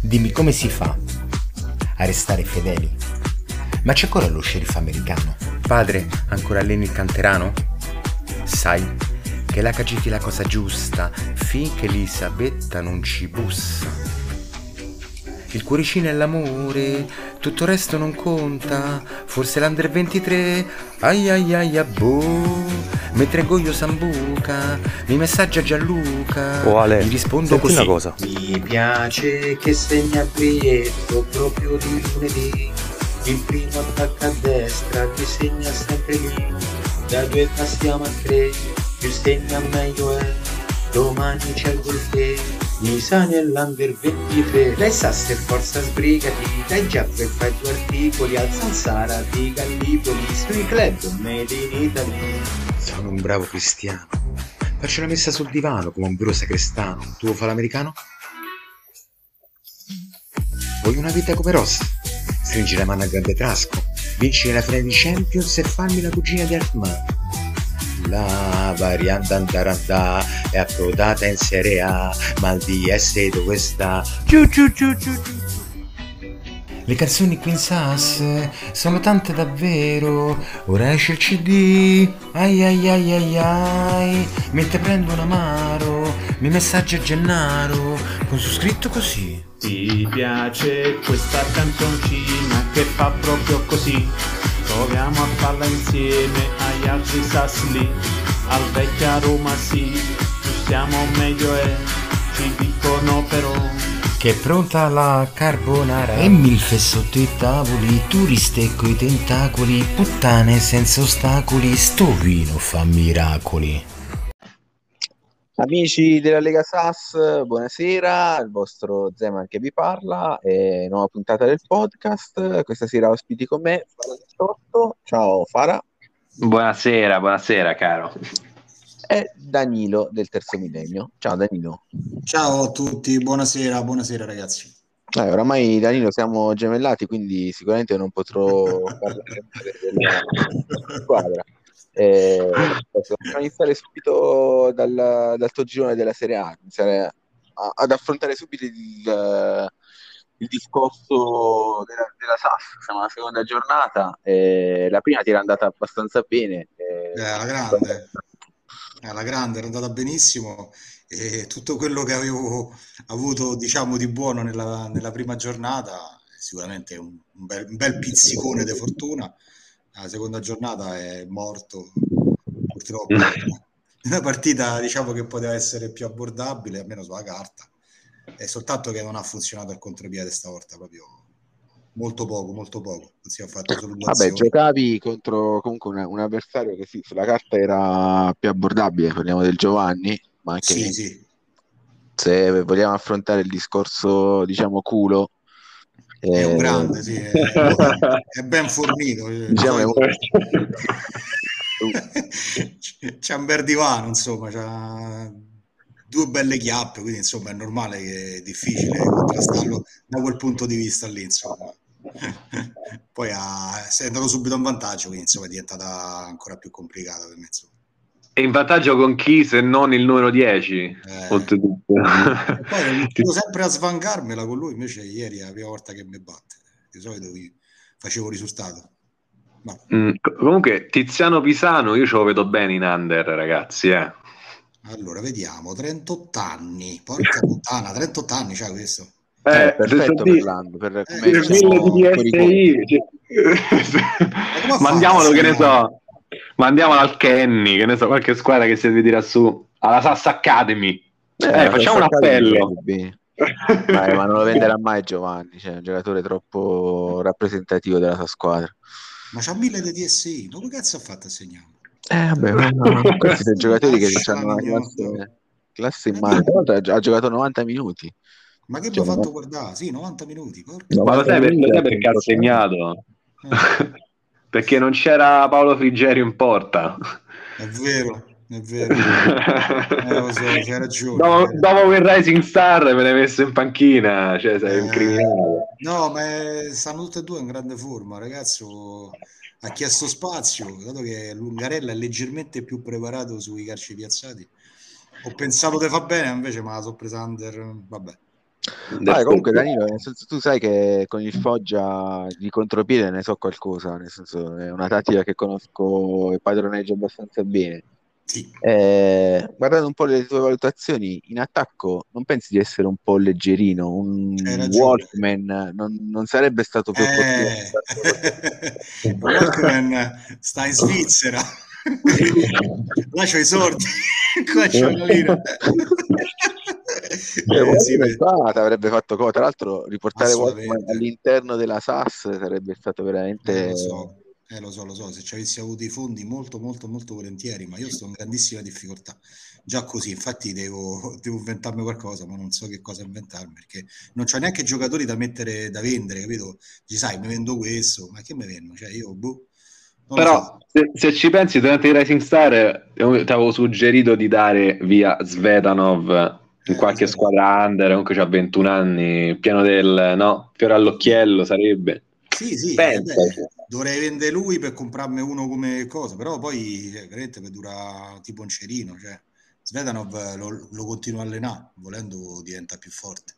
Dimmi come si fa a restare fedeli? Ma c'è ancora lo sceriffo americano? Padre, ancora alleni il canterano? Sai che la cagiti la cosa giusta finché Elisabetta non ci bussa. Il cuoricino è l'amore, tutto il resto non conta. Forse l'Under 23, ai ai ai a boh. Mentre Goio Sambuca mi messaggia Gianluca. Oh Ale, gli rispondo così. una cosa. Mi piace che segna il biglietto proprio di lunedì. Il primo attacca a destra che segna sempre lì. Da due passiamo a tre, più segna meglio è. Domani c'è il gol che mi sa nell'under 23. Lei sa se forza sbrigati, dai già per fare due articoli al Sansara di Gallipoli sui club made in Italy. Sono un bravo cristiano. Faccio la messa sul divano come un vero sacrestano. Tu fare l'americano? Vuoi una vita come Ross? Stringi la mano a grande trasco. Vinci la finale di Champions e fammi la cugina di Altman. La variante Andarandà è approdata in Serie A, ma il DS dove sta? Giù giù giù giù giù. Le canzoni qui in Sass sono tante davvero. Ora esce il CD. Ai ai ai ai ai. Mentre prendo un amaro, mi messaggia Gennaro con su scritto così. Ti piace questa canzoncina che fa proprio così? Proviamo a farla insieme agli altri sassi lì. Al vecchia Roma sì, più siamo meglio è. Ci dicono però Che è pronta la carbonara E milfe sotto i tavoli Turiste coi tentacoli Puttane senza ostacoli Sto vino fa miracoli Amici della Lega Sass, buonasera, il vostro Zeman che vi parla, e nuova puntata del podcast, questa sera ospiti con me, Fara ciao Fara, Buonasera, buonasera caro. e Danilo del Terzo Millennio, ciao Danilo. Ciao a tutti, buonasera, buonasera ragazzi. Eh, oramai Danilo siamo gemellati, quindi sicuramente non potrò parlare della squadra. Eh, possiamo iniziare subito dal, dal tuo girone della Serie A, iniziare a- ad affrontare subito il, il discorso della, della SAS. Siamo alla seconda giornata, eh, la prima ti era andata abbastanza bene. eh, Eh, alla grande, alla grande, era andata benissimo e tutto quello che avevo avuto, diciamo, di buono nella, nella prima giornata, sicuramente un, un bel, un bel pizzicone di fortuna. La seconda giornata è morto, purtroppo. Una partita, diciamo, che poteva essere più abbordabile, almeno sulla carta. È soltanto che non ha funzionato al contropiede stavolta, proprio molto poco, molto poco. Si è fatto solo Vabbè, giocavi contro comunque un, un avversario che sì, sulla carta era più abbordabile, parliamo del Giovanni, ma anche Sì, sì. se vogliamo affrontare il discorso, diciamo, culo, È un eh, grande, sì, è, è ben fornito. eh, diciamo, è un- C'è un bel divano, insomma, c'ha due belle chiappe, quindi insomma è normale che è difficile contrastarlo da quel punto di vista lì, insomma. Poi ha, è andato subito in vantaggio, quindi insomma è diventata ancora più complicata per me. Insomma. E in vantaggio con chi se non il numero 10? Eh, Oltretutto. poi riuscivo sempre a svangarmela con lui, invece ieri è la prima volta che mi batte. Di solito facevo risultato. Ma Mm, co- comunque, Tiziano Pisano, io ce lo vedo bene in under, ragazzi. Eh. Allora, vediamo, 38 anni, porca puttana, 38 anni c'ha questo. è Eh, Eh, perfetto per di- l'anno, per Eh, come per diciamo, mille. DSI. Mandiamolo, che ne so. Mandiamolo al Kenny, che ne so, qualche squadra che si deve dire su alla Sass Academy. Eh, Eh, facciamo un appello. Dai, ma non lo venderà mai Giovanni, cioè un giocatore troppo rappresentativo della sua squadra. Ma c'ha mille di DSI, ma come cazzo ha fatto a segnare? Eh, vabbè, ma no, questi sono giocatori che hanno una la classe, classe in mano. Tra l'altro ha gio- ha giocato 90 minuti. Ma che Cioè, ha fatto no- guardare? Sì, 90 minuti, porca. Ma lo sai, per- lo sai perché ha 90 segnato? Eh, perché non c'era Paolo Frigerio in porta. è vero, è vero. Eh, lo so, c'hai ragione. dopo, dopo quel Rising Star me l'hai messo in panchina, cioè sei un Eh, criminale. No, ma stanno tutte e due in grande forma. Ragazzo ha chiesto spazio, dato che Lungarella è leggermente più preparato sui calci piazzati. Ho pensato che fa bene, invece me la so presa under. Vabbè. Vabbè, comunque Danilo, nel senso, tu sai che con il Foggia di contropiede ne so qualcosa, nel senso è una tattica che conosco e padroneggio abbastanza bene. Sì. Eh, guardando un po' le tue valutazioni, in attacco non pensi di essere un po' leggerino? Un. Walkman non, non sarebbe stato più Eh, Walkman sta in Svizzera. Là c'ho i sordi, qua c'ho la lira. Eh, sì, beh, ti avrebbe fatto cosa? Tra l'altro, riportare Walkman all'interno della SAS sarebbe stato veramente. eh, so, eh, lo so, lo so, se ci avessi avuto i fondi molto, molto, molto volentieri, ma io sto in grandissima difficoltà. Già così, infatti devo, devo inventarmi qualcosa, ma non so che cosa inventarmi, perché non c'ho neanche giocatori da mettere, da vendere, capito? Ci sai, mi vendo questo, ma che mi vendo? Cioè io, boh, Però so. se, se ci pensi, durante il Rising Star eh, ti avevo suggerito di dare via Svetanov in Eh, qualche esatto. squadra under, comunque c'ha 21 anni, pieno del no, fiore all'occhiello sarebbe. Sì, sì, eh, Pensa. beh, dovrei vendere lui per comprarmi uno come cosa, però poi eh, veramente per dura tipo un cerino, cioè Svetanov lo, lo continua a allenare, volendo diventa più forte.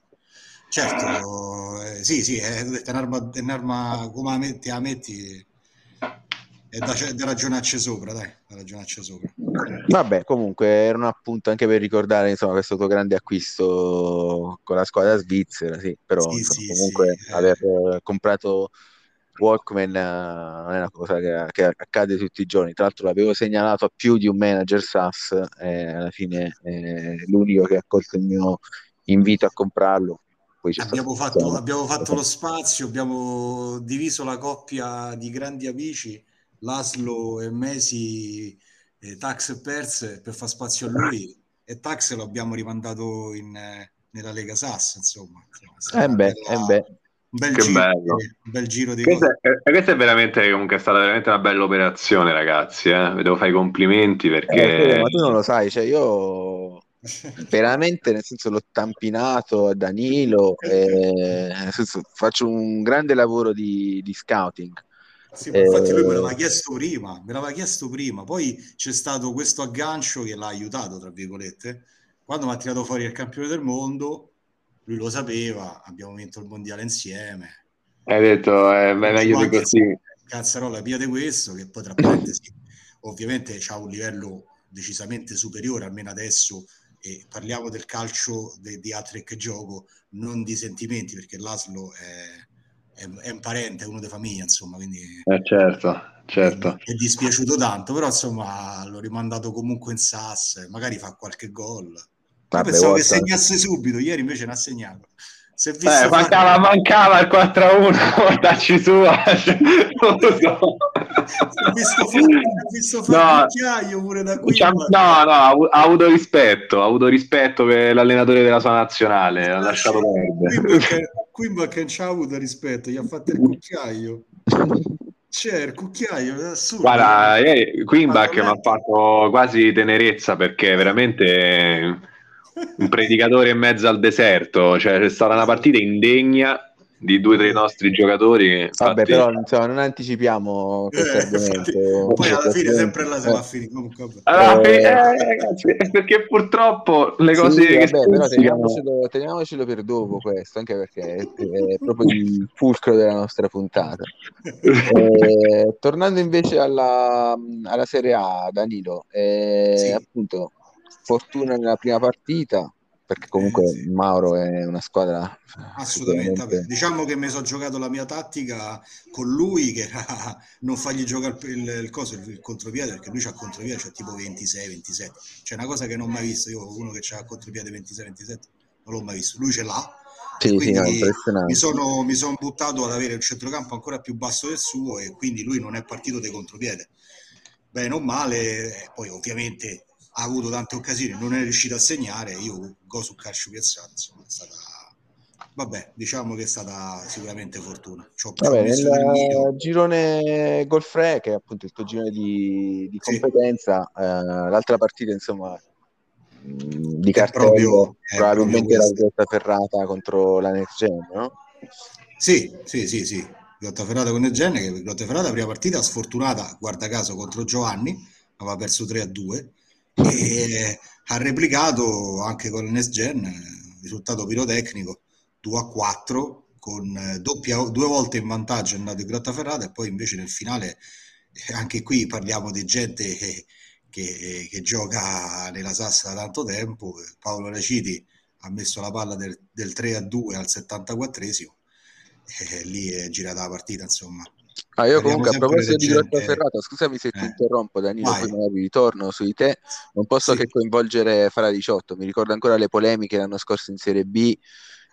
Certo, eh, sì, sì, è, è un'arma, è un'arma come la metti, la metti è da, da ragionarci sopra, dai, da ragionarci sopra. Vabbè, comunque era un appunto anche per ricordare insomma, questo tuo grande acquisto con la squadra svizzera, sì, però Sì, insomma, sì, comunque sì, eh. aver eh, comprato Walkman eh, non è una cosa che, che accade tutti i giorni. Tra l'altro l'avevo segnalato a più di un manager SAS e alla fine è l'unico che ha accolto il mio invito a comprarlo. Abbiamo fatto, abbiamo fatto lo spazio, abbiamo diviso la coppia di grandi amici, Laszlo e Mesi, eh, Tax e Perse, per far spazio a lui e Tax lo abbiamo rimandato in, eh, nella Lega Sass, insomma. Insomma, Eh beh, bella- eh beh. Un bel Che giro, bello. un bel giro di Questa è, questa è veramente comunque è stata veramente una bella operazione, ragazzi. Eh? Vi devo fare i complimenti Eh, perché ma tu non lo sai, cioè io veramente nel senso l'ho tampinato a Danilo, e, nel senso, faccio un grande lavoro di, di scouting. Sì, ma infatti lui me Eh, l'aveva chiesto prima, me l'aveva chiesto prima, poi c'è stato questo aggancio che l'ha aiutato, tra virgolette. Quando mi ha tirato fuori il campione del mondo, lui lo sapeva, abbiamo vinto il mondiale insieme. hai detto è meglio di così. Cazzarola, pigliate questo, che poi tra parentesi, ovviamente ha un livello decisamente superiore, almeno adesso, e parliamo del calcio de- di altri che gioco, non di sentimenti, perché Laszlo è, è, è un parente, è uno di famiglia, insomma, quindi Eh, certo, certo. è dispiaciuto tanto, però insomma l'ho rimandato comunque in SAS, magari fa qualche gol. Io pensavo che segnasse subito, ieri invece ne ha segnato. Visto Eh, fare- mancava, mancava il 4-1, dacci su, non lo so. visto è visto fare No. pure da qui. Diciamo- no, no, ha avu- ha avuto rispetto, ha avuto rispetto per l'allenatore della sua nazionale, ha lasciato perdere. Quimba che non c'ha avuto rispetto, gli ha fatto il cucchiaio. C'è il cucchiaio, è assurdo. Guarda, ieri Quimback mi ha fatto quasi tenerezza perché veramente un predicatore in mezzo al deserto, cioè c'è stata una partita indegna di due o tre nostri giocatori. Vabbè, infatti- però insomma, non anticipiamo questo Eh, argomento. infatti, poi alla fine Questo sempre là se va a finire. Comunque, vabbè. Allora, Eh, eh, ragazzi, perché purtroppo le Sì, cose che vabbè, però teniamocelo, teniamocelo per dopo questo, anche perché è, è proprio il fulcro della nostra puntata. Eh, tornando invece alla, alla Serie A, Danilo, eh, Sì. appunto, fortuna nella prima partita, perché comunque Eh, sì. Mauro è una squadra Assolutamente, sicuramente- diciamo che mi sono giocato la mia tattica con lui che era non fargli giocare il, il, coso, il, il contropiede perché lui c'ha contropiede, c'ha tipo 26-27, c'è una cosa che non ho mai visto, io uno che c'ha contropiede 26-27 non l'ho mai visto, lui ce l'ha. Sì, sì, quindi no, mi sono, mi sono buttato ad avere il centrocampo ancora più basso del suo e quindi lui non è partito dei contropiede. Bene o male, eh, poi ovviamente ha avuto tante occasioni, non è riuscito a segnare, io go su calcio piazzato, insomma, è stata vabbè, diciamo che è stata sicuramente fortuna. Vabbè, nel girone Golfre, che è appunto il tuo girone di, di competenza, sì. eh, l'altra partita, insomma, di cartello, probabilmente la Grotta Ferrata contro la Next Gen, no? Sì, sì, sì, sì. Grotta Ferrata con Next Gen, che Grotta Ferrata, prima partita sfortunata, guarda caso, contro Giovanni, aveva perso 3 a 2 e ha replicato anche con il Next Gen, risultato pirotecnico 2 a 4 con eh, doppia, due volte in vantaggio è andato in Grottaferrata e poi invece nel finale eh, anche qui parliamo di gente che, che, che gioca nella Sassa da tanto tempo. Paolo Raciti ha messo la palla del, del 3 a 2 al 74esimo e lì è girata la partita insomma Ah, io comunque a proposito di Grotta Ferrata, scusami se eh. ti interrompo Danilo, Vai. poi magari ritorno su di te, non posso sì. che coinvolgere Fara 18, mi ricordo ancora le polemiche l'anno scorso in Serie B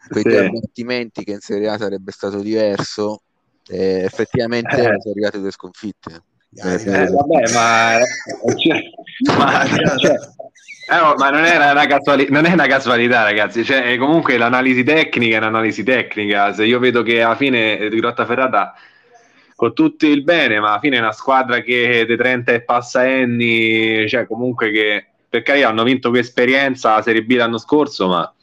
quei sì. avvertimenti che in Serie A sarebbe stato diverso, e effettivamente eh. sono arrivate due sconfitte. Eh, eh, vabbè, ma, cioè, ma, cioè, eh, no, ma non, è una casuali- non è una casualità, ragazzi. Cioè, comunque l'analisi tecnica è un'analisi tecnica. Se io vedo che alla fine di Grotta Ferrata, con tutto il bene, ma alla fine è una squadra che dei 30 e passa anni, cioè comunque che per carità hanno vinto quell'esperienza la Serie B l'anno scorso, ma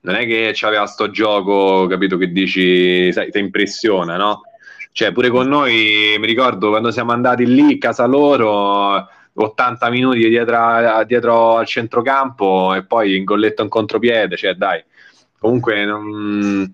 non è che c'aveva sto gioco, capito, che dici, sai, ti impressiona, no? Cioè, pure con noi, mi ricordo quando siamo andati lì, casa loro, 80 minuti dietro, dietro al centrocampo e poi in golletto in contropiede, cioè dai, comunque non,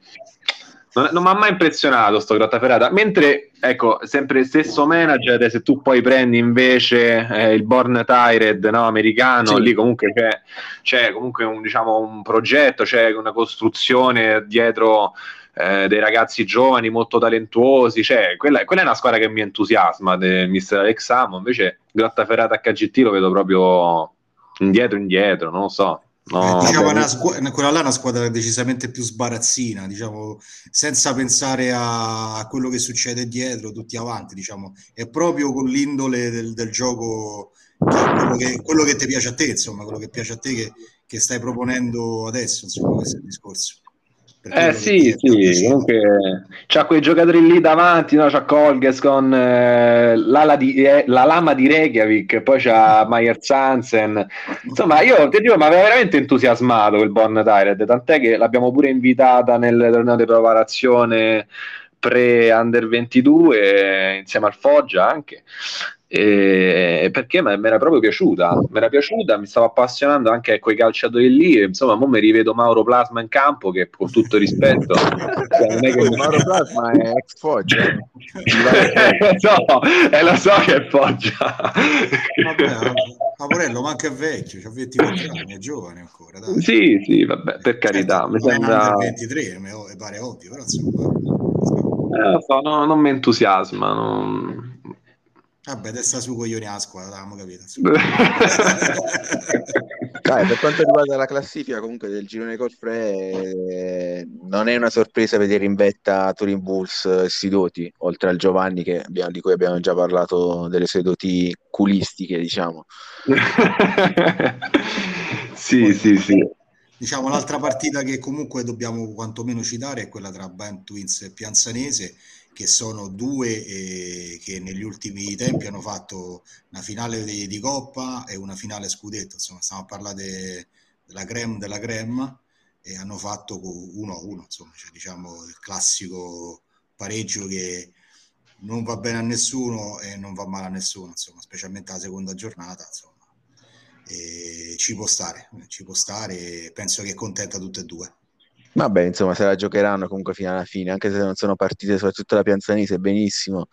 non, non mi ha mai impressionato sto Grottaferrata. Mentre, ecco, sempre stesso manager, se tu poi prendi invece eh, il Born Tired no, americano, sì. lì comunque c'è, c'è comunque un, diciamo, un progetto, c'è una costruzione dietro eh, dei ragazzi giovani molto talentuosi. Cioè, quella, quella, è una squadra che mi entusiasma del mister Alexamo. Invece, Grottaferrata HGT lo vedo proprio indietro, indietro, non lo so. No, eh, diciamo una squ- quella là è una squadra decisamente più sbarazzina, diciamo, senza pensare a, quello che succede dietro, tutti avanti, diciamo, è proprio con l'indole del, del gioco, quello che, quello che ti piace a te, insomma, quello che piace a te che, che stai proponendo adesso, insomma, questo è il discorso. Eh sì, sì, comunque c'ha quei giocatori lì davanti, no? c'ha Colges con eh, di, eh, la lama di Reykjavik, poi c'ha Mayer Zansen. Insomma, io ti dico, mi aveva veramente entusiasmato quel Bonn Tired, tant'è che l'abbiamo pure invitata nel torneo di preparazione pre-under 22 insieme al Foggia anche e perché mi era proprio piaciuta, mi era piaciuta, mi stavo appassionando anche a quei calciatori lì, insomma, mo mi rivedo Mauro Plasma in campo che con tutto rispetto cioè, non è che Mauro Plasma è ex Foggia. So, eh, lo so che è Foggia. Vabbè, Pavorello ma anche è vecchio, c'ha 24 anni, è giovane ancora dai. sì, sì, vabbè, per carità mi sembra 23, mi pare ovvio però insomma. Eh, so, no, non mi entusiasma non Vabbè, testa su coglioni a squadra, avevamo capito. Dai, per quanto riguarda la classifica comunque del girone Colfre, eh, non è una sorpresa vedere in vetta Turin Bulls e Sidoti, oltre al Giovanni abbiamo, di cui abbiamo già parlato delle sue doti culistiche, diciamo. sì, Poi, sì, sì. Diciamo, l'altra partita che comunque dobbiamo quantomeno citare è quella tra Band Twins e Pianzanese che sono due eh, che negli ultimi tempi hanno fatto una finale di, di, Coppa e una finale scudetto, insomma stiamo a parlare della creme della creme e hanno fatto 1-1, insomma, cioè, diciamo il classico pareggio che non va bene a nessuno e non va male a nessuno, insomma, specialmente la seconda giornata, insomma. E ci può stare, ci può stare penso che contenta tutte e due. Vabbè, insomma, se la giocheranno comunque fino alla fine, anche se non sono partite, soprattutto la Pianzanese, benissimo,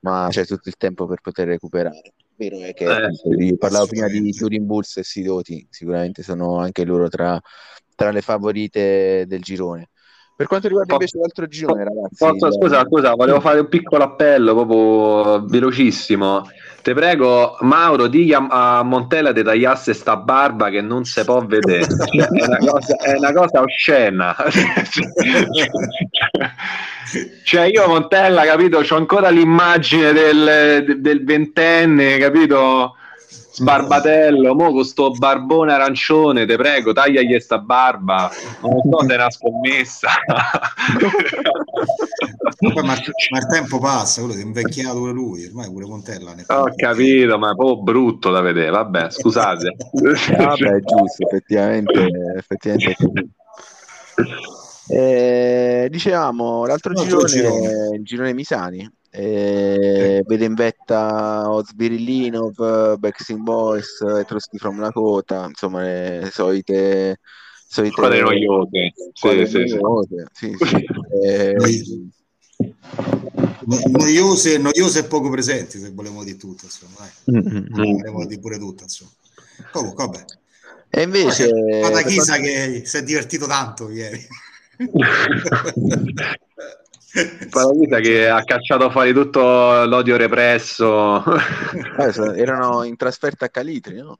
ma c'è tutto il tempo per poter recuperare. Vero è che eh, parlavo prima di Turin Bulls e Sidoti, sicuramente sono anche loro tra, tra le favorite del girone. Per quanto riguarda invece l'altro girone, ragazzi. Posso, scusa, scusa, volevo fare un piccolo appello proprio velocissimo. Te prego, Mauro, digli a, a Montella di tagliasse sta barba che non si può vedere. È, una cosa, è, una cosa, oscena. cioè, io Montella, capito, ho ancora l'immagine del, del ventenne, capito? Sbarbatello, mo con sto barbone arancione, te prego, tagliagli sta barba. Non so se è una scommessa. Ma, ma il tempo passa, quello si è invecchiato pure lui, ormai pure Montella. ne Ho po'. capito, ma è proprio brutto da vedere. Vabbè, scusate. Vabbè, è giusto, effettivamente, effettivamente. Eh, dicevamo l'altro L'altro girone, girone. il girone Misani, eh, vede in vetta Ozbirillinov, Backstreet Boys, Etruschi from Lakota, insomma le solite, solite Squadre noiose. Sì, sì, sì. sì, sì. Eh, noiose, noiose e poco presenti, se volevo dire tutto, insomma, dai. mm, mm, mm. Volevo dire pure tutto, insomma. Comunque, vabbè. E invece per Chisa quanto- che si è divertito tanto ieri. Paravita che ha cacciato fuori tutto l'odio represso. eh, erano in trasferta a Calitri, no?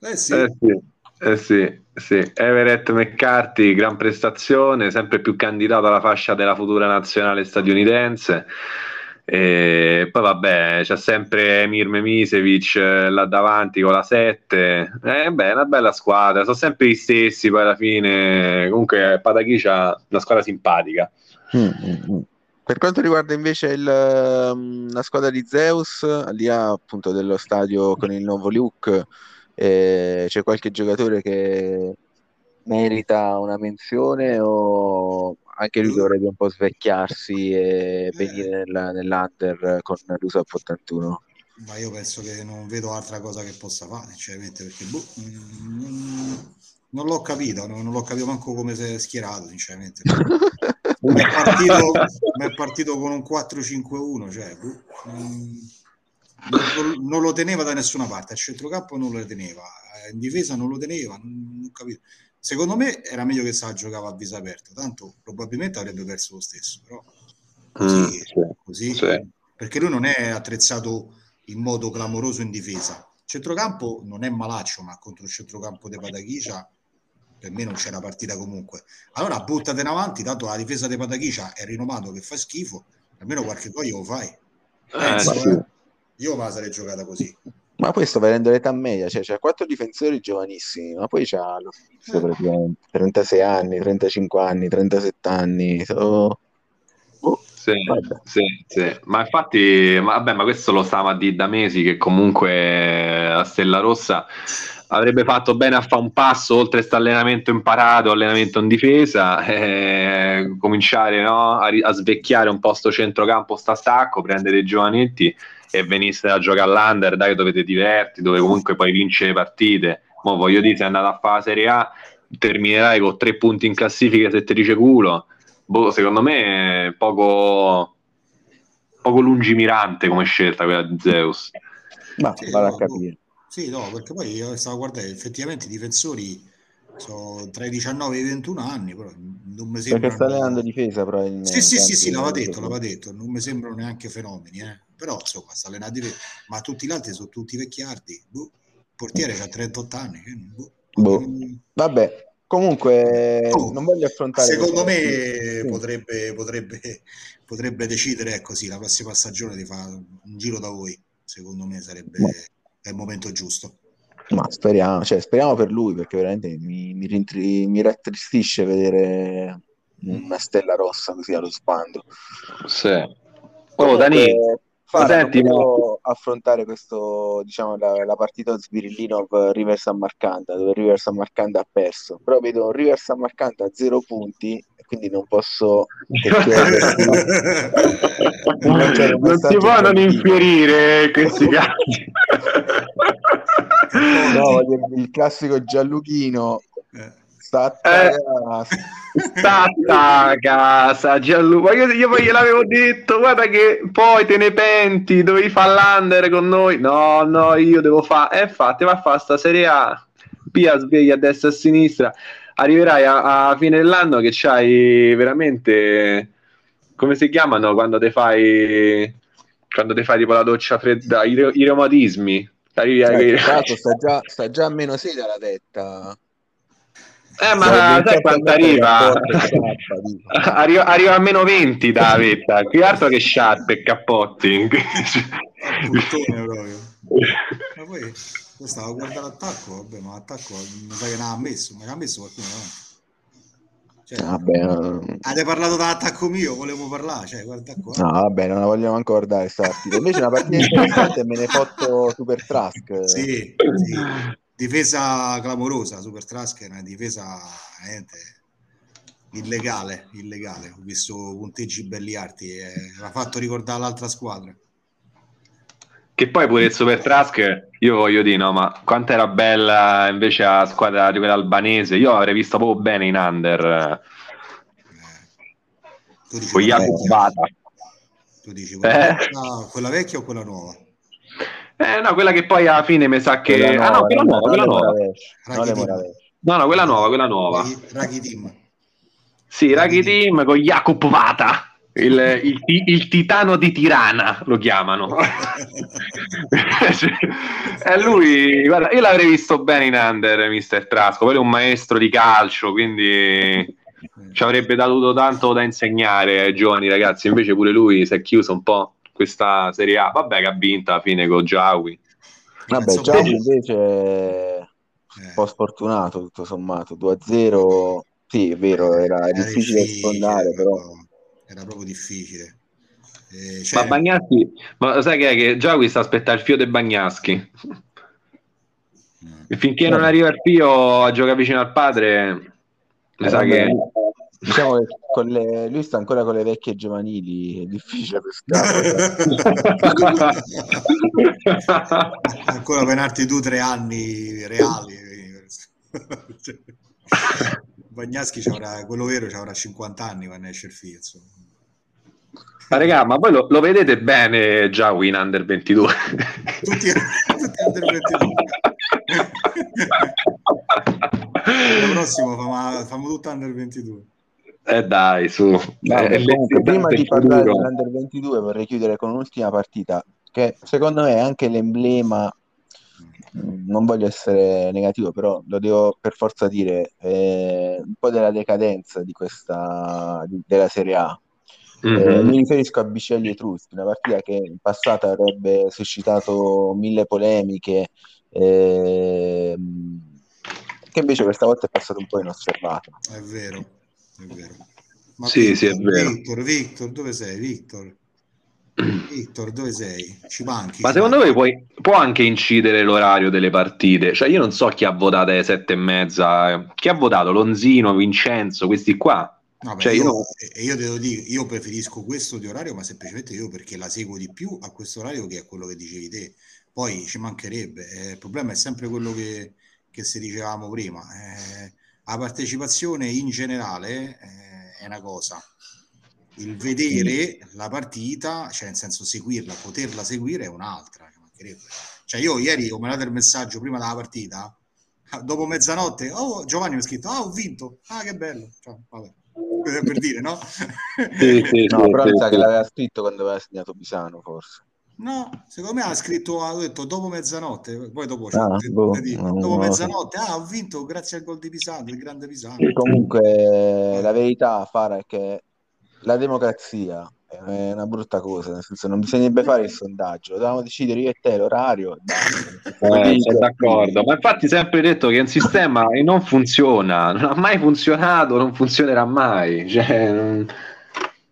Eh sì, Eh sì, eh sì, sì. Everett McCarthy, gran prestazione, sempre più candidato alla fascia della futura nazionale statunitense. E poi vabbè, c'è sempre Emir Memisevic eh, là davanti con la 7. Eh, beh, una bella squadra, sono sempre gli stessi poi alla fine. Comunque Pataghi c'ha una squadra simpatica. Mm, mm, mm. Per quanto riguarda invece il, la squadra di Zeus, di là appunto dello stadio con il nuovo look, eh, c'è qualche giocatore che merita una menzione o anche lui dovrebbe un po' svecchiarsi e venire nella- nell'under con l'USAP 81? ma io penso che non vedo altra cosa che possa fare, sinceramente, perché boh, mm, non, non l'ho capito, non, non l'ho capito manco come si è schierato, sinceramente. Mi è partito, mi è partito con un 4-5-1, cioè, boh, mm, non, non lo teneva da nessuna parte, a centrocampo non lo teneva, eh, in difesa non lo teneva, non, capito. Secondo me era meglio che sa giocava a viso aperto, tanto probabilmente avrebbe perso lo stesso, però Mm, così, sì, così sì. perché lui non è attrezzato in modo clamoroso in difesa. Centrocampo non è malaccio, ma contro il centrocampo di Pataghicia per me non c'era partita comunque. Allora buttate in avanti, tanto la difesa di Pataghicia è rinomato che fa schifo, almeno qualche gol lo fai. Penso, sì. eh. Io me la sarei giocata così. Ma questo vedendo l'età media, cioè c'ha quattro difensori giovanissimi, ma poi c'ha lo stesso praticamente, 36 anni, 35 anni, 37 anni, so- boh, Sì, sì, sì. Ma infatti, ma, vabbè, ma questo lo stava a dire da mesi che comunque la Stella Rossa avrebbe fatto bene a fare un passo oltre questo allenamento imparato, allenamento in difesa, eh, cominciare no, a, a svecchiare un po' sto centrocampo, sta stacco, prendere dei giovanetti e venisse a giocare all'under, dai, dove ti diverti, dove comunque puoi vincere partite. Mo voglio dire, sei andato a fare la Serie A, terminerai con tre punti in classifica se ti dice culo. Boh, secondo me è poco, poco lungimirante come scelta quella di Zeus. Ma Sì, vado a no, capire. Sì, no, perché poi io stavo a guardare, effettivamente i difensori sono tra i 19 e i 21 anni, però non mi sembrano... Perché sta allenando difesa probabilmente. Sì, sì, sì, sì, l'aveva detto, l'aveva detto, non mi sembrano neanche fenomeni, eh. Però insomma sta allenando difesa, ma tutti gli altri sono tutti vecchiardi, boh. il portiere ha 38 anni, che- boh. Boh. Vabbè, comunque Oh, non voglio affrontare Secondo me Sì. potrebbe, potrebbe, potrebbe decidere ecco, sì, la prossima stagione di fare un giro da voi. Secondo me sarebbe il momento giusto. Ma speriamo, cioè, speriamo per lui perché veramente mi, mi, rintri- mi rattristisce vedere una stella rossa così allo sbando. Sì. Oh, Dani, Fara, senti, non ma- affrontare questo, diciamo, la, la partita Svirillinov River San Marcanda, dove River San Marcanda ha perso. Però vedo un River San Marcanda a zero punti, e quindi non posso non si può non infierire questi casi. No, il classico Gialluchino Eh, sta a Eh. a casa Gianluca, io, io poi gliel'avevo detto, guarda che poi te ne penti, dovevi fare l'under con noi. No, no, io devo fare. E infatti, va a fare sta Serie A, via sveglia a destra e a sinistra. Arriverai a, a fine dell'anno che c'hai veramente, come si chiamano quando te fai, quando te fai tipo la doccia fredda, i, i reumatismi. Arrivi a- Cioè, sta già, sta già a meno 6 dalla tetta. Eh, ma sai quanto arriva? arriva? Arriva a meno 20 da vetta, qui altro che sciarpe e cappotti. puttone proprio. Ma poi stavo guardando l'attacco, vabbè, ma l'attacco mi sa che ne ha messo, ma ne ha messo qualcuno davanti. Cioè, Vabbè, no, avete parlato dell'attacco mio, volevo parlare, cioè, guarda qua. no, vabbè, non la vogliamo ancora guardare sta partita. Invece una partita interessante me ne fotto Super Trask. Sì, sì. Difesa clamorosa, Super Trask è una difesa veramente illegale, illegale. Ho visto punteggi belli alti e mi ha fatto ricordare l'altra squadra. Che poi pure il Super Trask, io voglio dire, no, ma quanto era bella invece la squadra di quella albanese. Io avrei visto proprio bene in under Eh, con vecchia? Bata. Tu dici quella, Eh. vecchia, quella vecchia o quella nuova? Eh no, quella che poi alla fine mi sa che... Quella ah no, quella nuova, quella nuova. No, no, quella nuova, quella nuova. Raghi, Team. Sì, Raghi Team con Jacob Vata, il, il, il titano di Tirana lo chiamano. e lui, guarda, io l'avrei visto bene in under, Mister Trasco, poi è un maestro di calcio, quindi ci avrebbe dato tanto da insegnare ai giovani ragazzi, invece pure lui si è chiuso un po' questa Serie A. Vabbè che ha vinto alla fine con Giawi. Vabbè, Giacomo invece è un Eh, po' sfortunato tutto sommato, 2-0, sì è vero, era era difficile sfondare, però Era proprio difficile. Eh, Ma cioè, Bagnaschi, ma lo sai che è che Giawi sta aspettando il fio dei Bagnaschi. E finché non arriva il Pio a giocare vicino al padre, mi sa Vabbè, che diciamo che con le- lui sta ancora con le vecchie giovanili, è difficile pescare. ancora penarti tu tre anni reali. Bagnaschi c'avrà, quello vero ci avrà 50 anni quando esce il figlio. insomma. Ma regà, ma voi lo, lo vedete bene Giawi in under 22? Tutti, tutti under 22. L'anno prossimo famo, famo tutto under 22. Eh dai, su. Vabbè, Eh, comunque, prima di parlare futuro. dell'Under 22 vorrei chiudere con un'ultima partita che secondo me è anche l'emblema, mh, non voglio essere negativo, però lo devo per forza dire, eh, un po' della decadenza di questa, di- della Serie A. Eh, Mhm. mi riferisco a Bicelli Etruschi, una partita che in passato avrebbe suscitato mille polemiche, ehm, che invece questa volta è passato un po' inosservata. È vero, è vero. Ma Sì, sì, è vero. Victor, Victor, dove sei? Victor? Victor, dove sei? Ci manchi? Ma secondo voi puoi- può anche incidere l'orario delle partite? Cioè, io non so chi ha votato alle sette e mezza. eh. Chi ha votato? Lonzino, Vincenzo, questi qua. No, Cioè, io, io- e io devo dire, io preferisco questo di orario, ma semplicemente io perché la seguo di più a questo orario che a quello che dicevi te. Poi ci mancherebbe. eh, il problema è sempre quello che, che se dicevamo prima. eh, la partecipazione in generale eh, è una cosa. Il vedere la partita, cioè nel senso seguirla, poterla seguire è un'altra. Cioè io ieri ho mandato il messaggio prima della partita, dopo mezzanotte, oh, Giovanni mi ha scritto, ah ho vinto, ah che bello. Cioè, vabbè. Così per dire, no? Sì, sì, No, sì, però sì, mi sa sì. che l'aveva scritto quando aveva segnato Pisano, forse. No, secondo me ha scritto, ha detto dopo mezzanotte, poi dopo, Ah, cioè, boh, vedi, non- dopo so. mezzanotte, ah, ho vinto grazie al gol di Pisano, del grande Pisano. Comunque, la verità, Fara, è che la democrazia è una brutta cosa, nel senso non bisognerebbe fare il sondaggio, dovevamo decidere io e te l'orario. e. Eh, sono d'accordo, ma infatti sempre detto che è un sistema che non funziona, non ha mai funzionato, non funzionerà mai. Cioè, non-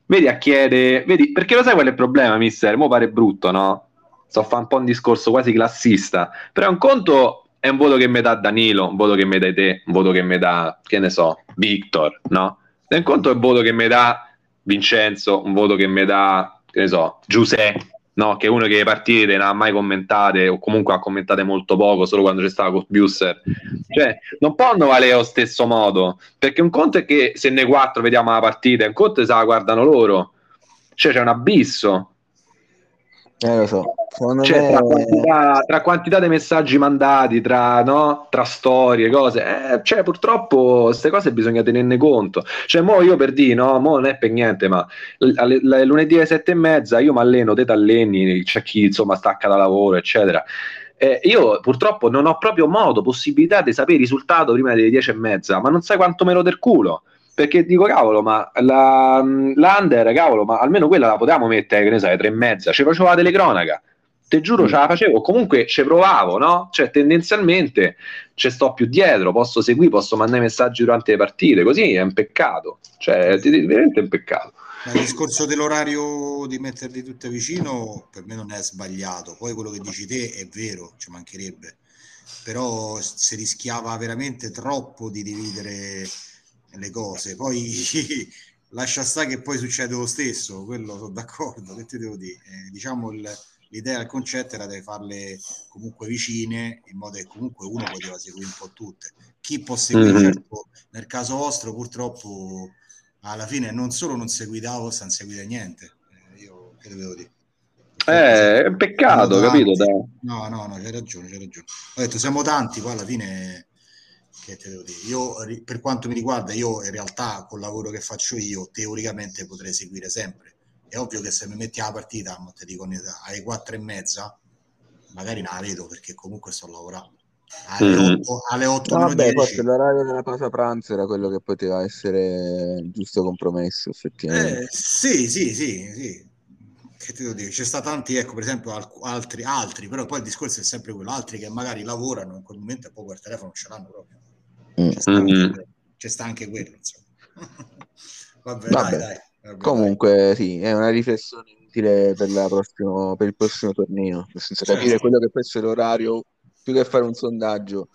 Vedi a chiedere, vedi, perché lo sai qual è il problema, mister? Mo pare brutto, no? Sto a fare un po' un discorso quasi classista, però un conto è un voto che mi dà Danilo, un voto che mi dai te, un voto che mi dà, che ne so, Victor, no? E un conto è un voto che mi dà Vincenzo, un voto che mi dà, che ne so, Giuseppe, no? Che è uno che le partite non ha mai commentate o comunque ha commentate molto poco, solo quando c'è stava con Busser. Cioè, non possono valere allo stesso modo, perché un conto è che se ne quattro vediamo la partita, un conto se la guardano loro. Cioè, c'è un abisso. Eh, lo so, Cioè, me tra quantità, tra quantità di messaggi mandati, tra, no? tra storie, cose, eh, cioè, purtroppo queste cose bisogna tenerne conto. Cioè, mo io per dire, no, mo non è per niente, ma l- alle- l- lunedì alle sette e mezza io mi alleno, te t'alleni, c'è chi insomma stacca da lavoro, eccetera. Eh, io purtroppo non ho proprio modo, possibilità di sapere il risultato prima delle dieci e mezza, ma non sai quanto me lo del culo. Perché dico, cavolo, ma la, l'under, cavolo, ma almeno quella la potevamo mettere, che ne sai, tre e mezza, ci facevo la telecronaca. te giuro ce la facevo, comunque ci provavo, no? Cioè tendenzialmente ci sto più dietro, posso seguire, posso mandare messaggi durante le partite, così è un peccato, cioè è veramente un peccato. Ma il discorso dell'orario di metterli tutte vicino per me non è sbagliato, poi quello che dici te è vero, ci mancherebbe, però si rischiava veramente troppo di dividere le cose, poi lascia stare che poi succede lo stesso, quello sono d'accordo, che ti devo dire, eh, diciamo il l'idea, il concetto era di farle comunque vicine, in modo che comunque uno poteva seguire un po' tutte. Chi può seguire, mm-hmm. certo, nel caso vostro purtroppo alla fine non solo non seguite Avos, non seguite niente. Eh, io che devo dire? Eh, è un peccato, capito? Dai. No, no, no, c'hai ragione, c'hai ragione. Ho detto, siamo tanti, poi alla fine, che te devo dire? Io, per quanto mi riguarda, io in realtà col lavoro che faccio io, teoricamente potrei seguire sempre è ovvio che se mi metti la partita, ti dico alle quattro e mezza, magari non la vedo perché comunque sto lavorando. Alle 8, mm. alle 8 no, vabbè, forse l'orario della pausa pranzo era quello che poteva essere il giusto compromesso, effettivamente. Eh, sì, sì, sì, sì. Che ti devo dire? C'è sta tanti, ecco, per esempio, altri, altri, però poi il discorso è sempre quello, altri che magari lavorano in quel momento e poi quel telefono ce l'hanno proprio. Mm. C'è, sta mm-hmm. c'è, sta anche quello, insomma. Vabbè, Vabbè. dai, dai. Comunque, sì, è una riflessione utile per, prossimo, per il prossimo torneo, nel senso capire certo. quello che può essere l'orario, più che fare un sondaggio,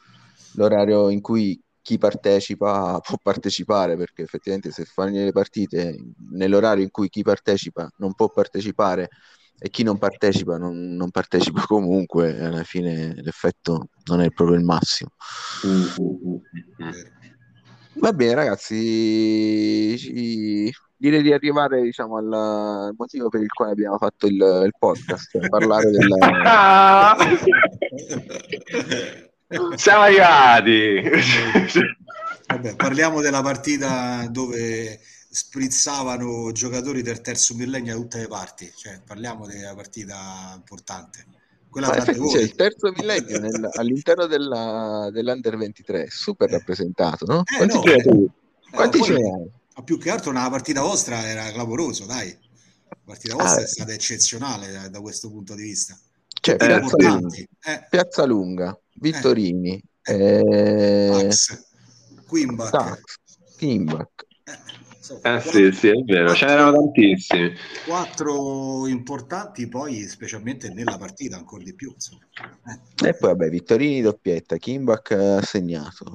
l'orario in cui chi partecipa può partecipare, perché effettivamente se fanno le partite nell'orario in cui chi partecipa non può partecipare e chi non partecipa non, non partecipa comunque, alla fine l'effetto non è proprio il massimo. Va bene ragazzi, ci direi di arrivare diciamo, al motivo per il quale abbiamo fatto il, il podcast, parlare della... Siamo arrivati! Vabbè, parliamo della partita dove sprizzavano giocatori del terzo millennio da tutte le parti, cioè, parliamo della partita importante. Quella cioè, il terzo millennio nel, all'interno della, dell'Under 23 super rappresentato, no? Eh, Quanti no? Eh, Quanti ce ne hai? ma più che altro una partita vostra era clamoroso, dai. La partita vostra ah, è stata eccezionale da, da, questo punto di vista. Cioè, Piazza Lunga, eh. Piazza Lunga, Vittorini, eh. Eh. Tax, Quimbach. Tax, Quimbach. Eh, eh sì, sì, è vero, ce n'erano tantissimi. Quattro importanti, poi specialmente nella partita ancora di più. Eh. E poi vabbè, Vittorini doppietta, Kimbach ha segnato.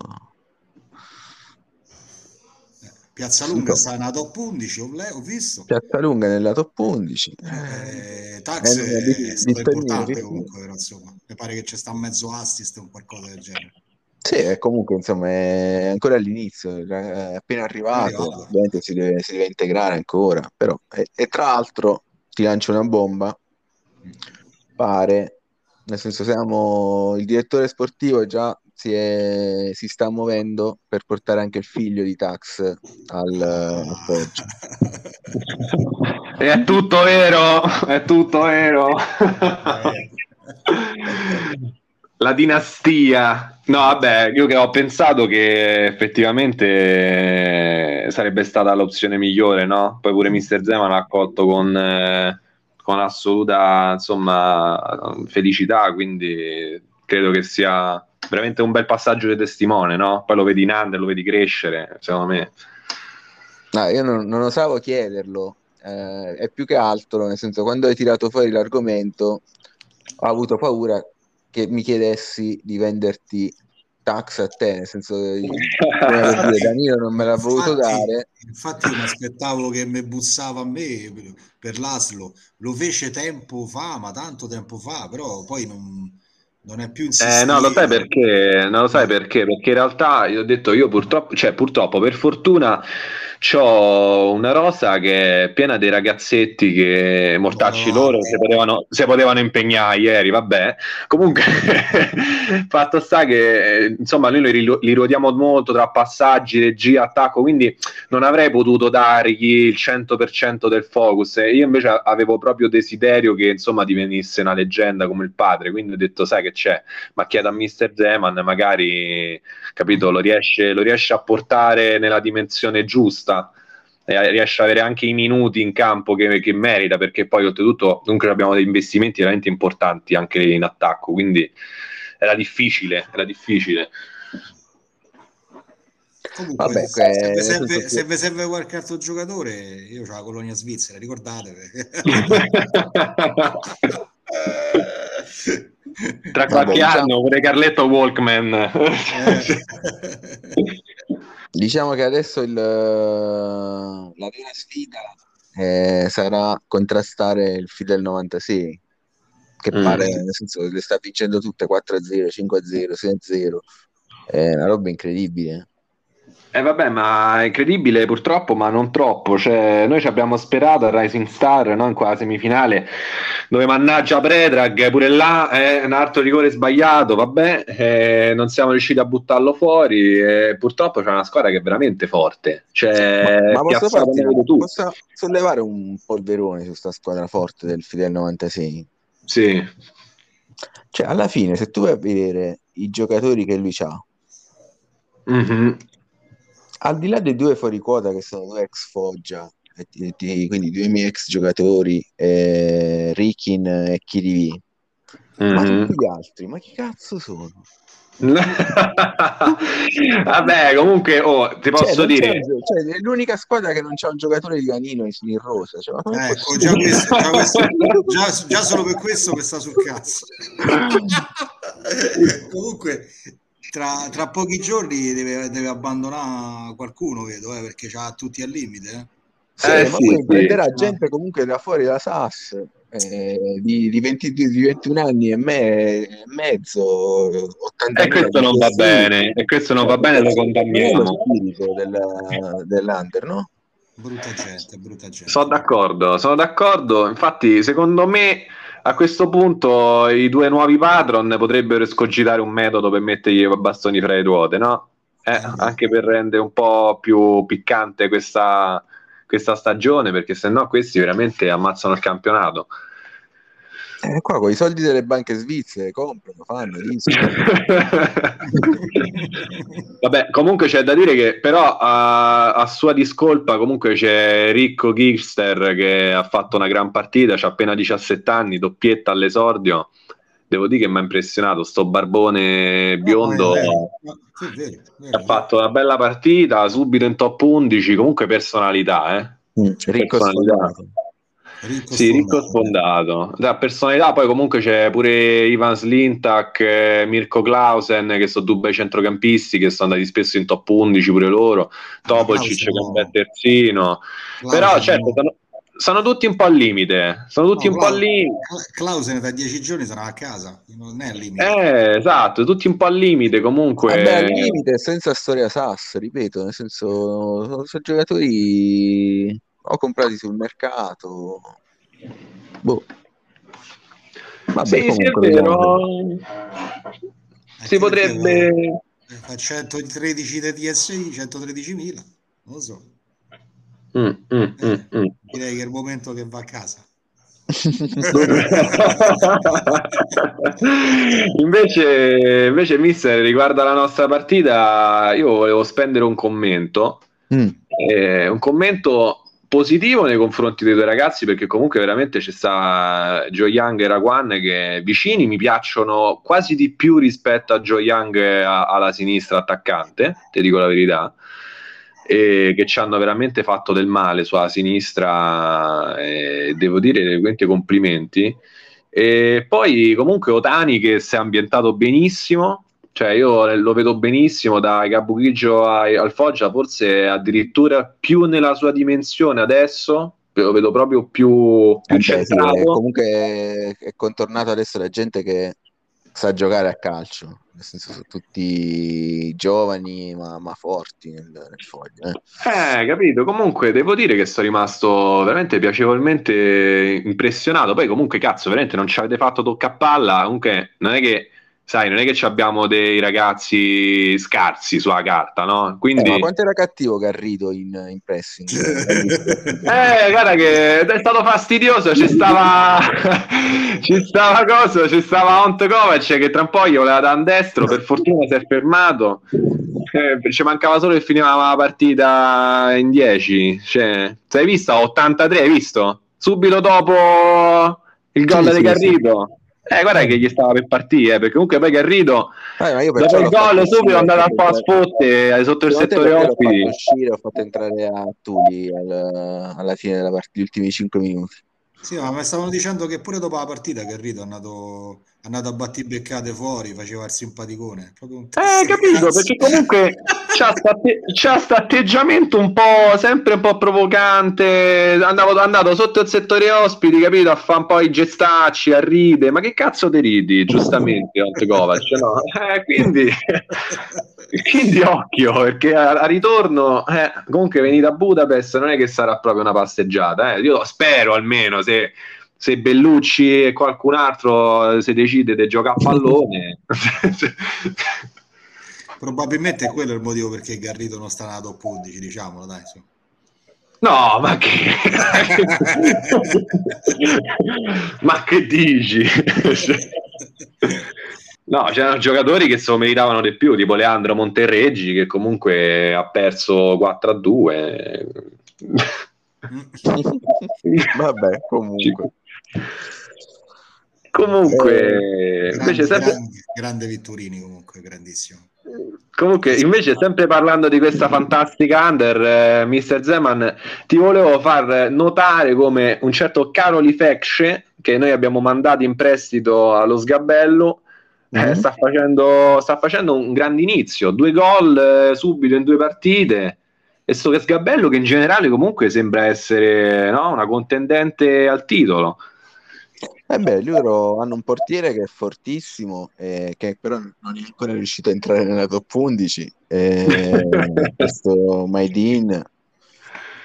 Piazzalunga sta nella top 11, ho, visto. Piazzalunga nella top 11. Eh, Tax è, è, è stato importante comunque, però, insomma. Mi pare che c'è sta mezzo assist o qualcosa del genere. Sì, comunque insomma è ancora all'inizio, è appena arrivato, ovviamente si deve, si deve, integrare ancora, però e, e, tra l'altro ti lancio una bomba, pare, nel senso siamo il direttore sportivo già si, è, si, sta muovendo per portare anche il figlio di Tax al, al Poggio. è tutto vero, è tutto vero. La dinastia. No, vabbè, io che ho pensato che effettivamente sarebbe stata l'opzione migliore, no? Poi pure Mister Zeman l'ha accolto con, eh, con assoluta insomma, felicità, quindi credo che sia veramente un bel passaggio di testimone, no? Poi lo vedi in under, lo vedi crescere, secondo me. No, io non, non osavo chiederlo, eh, è più che altro, nel senso, quando hai tirato fuori l'argomento, ho avuto paura che mi chiedessi di venderti tax a te, nel senso che Danilo non me l'ha voluto dare. Infatti mi aspettavo che mi bussava a me per l'Aslo, lo fece tempo fa, ma tanto tempo fa, però poi non non è più insistito. Eh, no, lo sai perché? Non lo sai perché? Perché in realtà io ho detto io purtroppo, cioè purtroppo, per fortuna ho una rosa che è piena dei ragazzetti che mortacci oh, loro si potevano, si potevano, impegnare ieri, vabbè. Comunque, fatto sta che insomma noi li, li ruotiamo molto tra passaggi, regia, attacco, quindi non avrei potuto dargli il 100% del focus. Io invece avevo proprio desiderio che insomma divenisse una leggenda come il padre, quindi ho detto sai che c'è, ma chiedo a Mr. Zeman, magari capito, lo riesce, lo riesce a portare nella dimensione giusta eh, riesce ad avere anche i minuti in campo che, che, merita, perché poi oltretutto comunque abbiamo dei investimenti veramente importanti anche in attacco, quindi era difficile, era difficile. Comunque, Vabbè, se, se, vi serve, se, vi serve, qualche altro giocatore, io ho la colonia svizzera, ricordatevi. Tra qualche Vabbè, anno diciamo... pure Carletto Walkman. Eh. diciamo che adesso il, la vera sfida eh, sarà contrastare il Fidel 96 che mm. pare nel senso le sta vincendo tutte 4-0, 5-0, 6-0 è una roba incredibile eh vabbè, ma è incredibile purtroppo, ma non troppo. Cioè, noi ci abbiamo sperato a Rising Star no? in quella semifinale dove mannaggia Predrag, pure là è eh, un altro rigore sbagliato, vabbè, eh, non siamo riusciti a buttarlo fuori. E purtroppo c'è una squadra che è veramente forte. Cioè, ma, ma posso, farti, posso sollevare un polverone su questa squadra forte del Fidel 96? Sì. Cioè, alla fine, se tu vai a vedere i giocatori che lui ha, mm-hmm al di là dei due fuori quota che sono due ex Foggia, quindi due miei ex giocatori, eh, Rikin e Kirivi, mm-hmm. ma tutti gli altri, ma che cazzo sono? Vabbè, comunque, oh, ti posso cioè, dire, cioè, è l'unica squadra che non c'è un giocatore di Ganino in, in rosa. Cioè, ecco, già, questo, già, questo, già, già, solo per questo che sta sul cazzo. comunque, tra, tra, pochi giorni deve, deve, abbandonare qualcuno, vedo, eh, perché ha tutti al limite. Eh. Sì, eh, ma sì, poi sì. prenderà gente comunque da fuori da SAS eh, di, di, 20, di, 21 anni e me, mezzo 80 e questo non va bene e questo non va bene lo condanniamo lo spirito del, dell'Under no? brutta gente brutta gente sono d'accordo sono d'accordo infatti secondo me a questo punto i due nuovi patron potrebbero escogitare un metodo per mettergli i bastoni fra le ruote, no? Eh, eh anche per rendere un po' più piccante questa, questa stagione, perché se no questi veramente ammazzano il campionato. Eh, qua con i soldi delle banche svizzere comprano, fanno, Vabbè, comunque c'è da dire che però a, a, sua discolpa comunque c'è Ricco Gilster che ha fatto una gran partita, ha appena 17 anni, doppietta all'esordio. Devo dire che mi ha impressionato sto barbone biondo. Ha fatto una bella partita, subito in top 11, comunque personalità, eh. Mm, ricco personalità. Ricco sì, ricco sfondato. Da personalità, poi comunque c'è pure Ivan Slintak, eh, Mirko Clausen, che sono due bei centrocampisti che sono andati spesso in top 11 pure loro. Dopo il Ciccio Gambè terzino. Però certo, sono, sono, tutti un po' al limite. Sono tutti no, un Cla- po' al limite. Clausen da dieci giorni sarà a casa, non è al limite. Eh, esatto, tutti un po' al limite comunque. Vabbè, al limite senza storia SAS, ripeto, nel senso sono giocatori ho comprati sul mercato. Boh. Vabbè, sì, sì, è vero. Si eh, potrebbe... A 113 di DSI, 113.000, non lo so. Mm, mm, eh, mm, mm, direi che è il momento che va a casa. invece, invece, mister, riguardo alla nostra partita, io volevo spendere un commento. Mm. Eh, un commento positivo nei confronti dei due ragazzi perché comunque veramente c'è sta Joe Young e Raguan che vicini mi piacciono quasi di più rispetto a Joe Young alla sinistra attaccante, ti dico la verità e che ci hanno veramente fatto del male sulla sinistra e devo dire veramente complimenti. E poi comunque Otani che si è ambientato benissimo cioè, io lo vedo benissimo da Gabughigio al Foggia, forse addirittura più nella sua dimensione adesso. Lo vedo proprio più, più eh centrato. Beh, sì, comunque è contornato adesso la gente che sa giocare a calcio, nel senso sono tutti giovani ma, ma forti nel, nel Foggia. Eh. eh, capito. Comunque devo dire che sono rimasto veramente piacevolmente impressionato. Poi comunque cazzo, veramente non ci avete fatto tocca a palla, comunque non è che sai, non è che abbiamo dei ragazzi scarsi sulla carta, no? Quindi... Eh, ma quanto era cattivo Garrido in, in pressing? eh, guarda che è stato fastidioso, ci stava ci stava cosa, ci stava Ont Kovac che tra un po' gli voleva da un destro, per fortuna si è fermato. eh, ci mancava solo che finivamo la partita in 10. Cioè, sei vista? 83, hai visto? Subito dopo il gol Sì, di sì, Garrido. Eh, guarda che gli stava per partire, eh, perché comunque poi Garrido Eh, ma io dopo il gol subito è andato a fare perché- spotte sotto il settore perché l'ho ospiti. fatto uscire, ho fatto entrare a Tuli al- alla fine della partita, gli ultimi 5 minuti. Sì, ma mi stavano dicendo che pure dopo la partita Garrido è andato, è andato a battibeccate fuori, faceva il simpaticone. Proprio un Eh, capito, cazzo. perché comunque c'ha questo atteggiamento un po' sempre un po' provocante. Andavo, andato sotto il settore ospiti, capito? A fare un po' i gestacci, a ride. Ma che cazzo te ridi? Giustamente, Ante Kovac, no? Eh, quindi, quindi occhio, perché a, a ritorno, eh, comunque venire a Budapest non è che sarà proprio una passeggiata. eh. Io spero almeno se se Bellucci e qualcun altro si decide di giocare a pallone Probabilmente è quello il motivo perché Garrido non sta nella top 11, diciamolo, dai. su. no ma che ma che dici no c'erano giocatori che se lo meritavano di più tipo Leandro Monterreggi che comunque ha perso 4 a 2 Vabbè, comunque. Comunque Grande, invece sempre grande, grande Vitturini comunque, grandissimo. Comunque, invece, sempre parlando di questa fantastica under, eh, Mr. Zeman, ti volevo far notare come un certo Caroli Fecce, che noi abbiamo mandato in prestito allo Sgabello, eh, Mhm. sta, facendo, sta facendo un grande inizio, due gol eh, subito in due partite. E sto Sgabello che in generale comunque sembra essere no, una contendente al titolo. Eh beh, loro hanno un portiere che è fortissimo, eh, che però non è ancora riuscito a entrare nella top 11. eh, questo Maidin,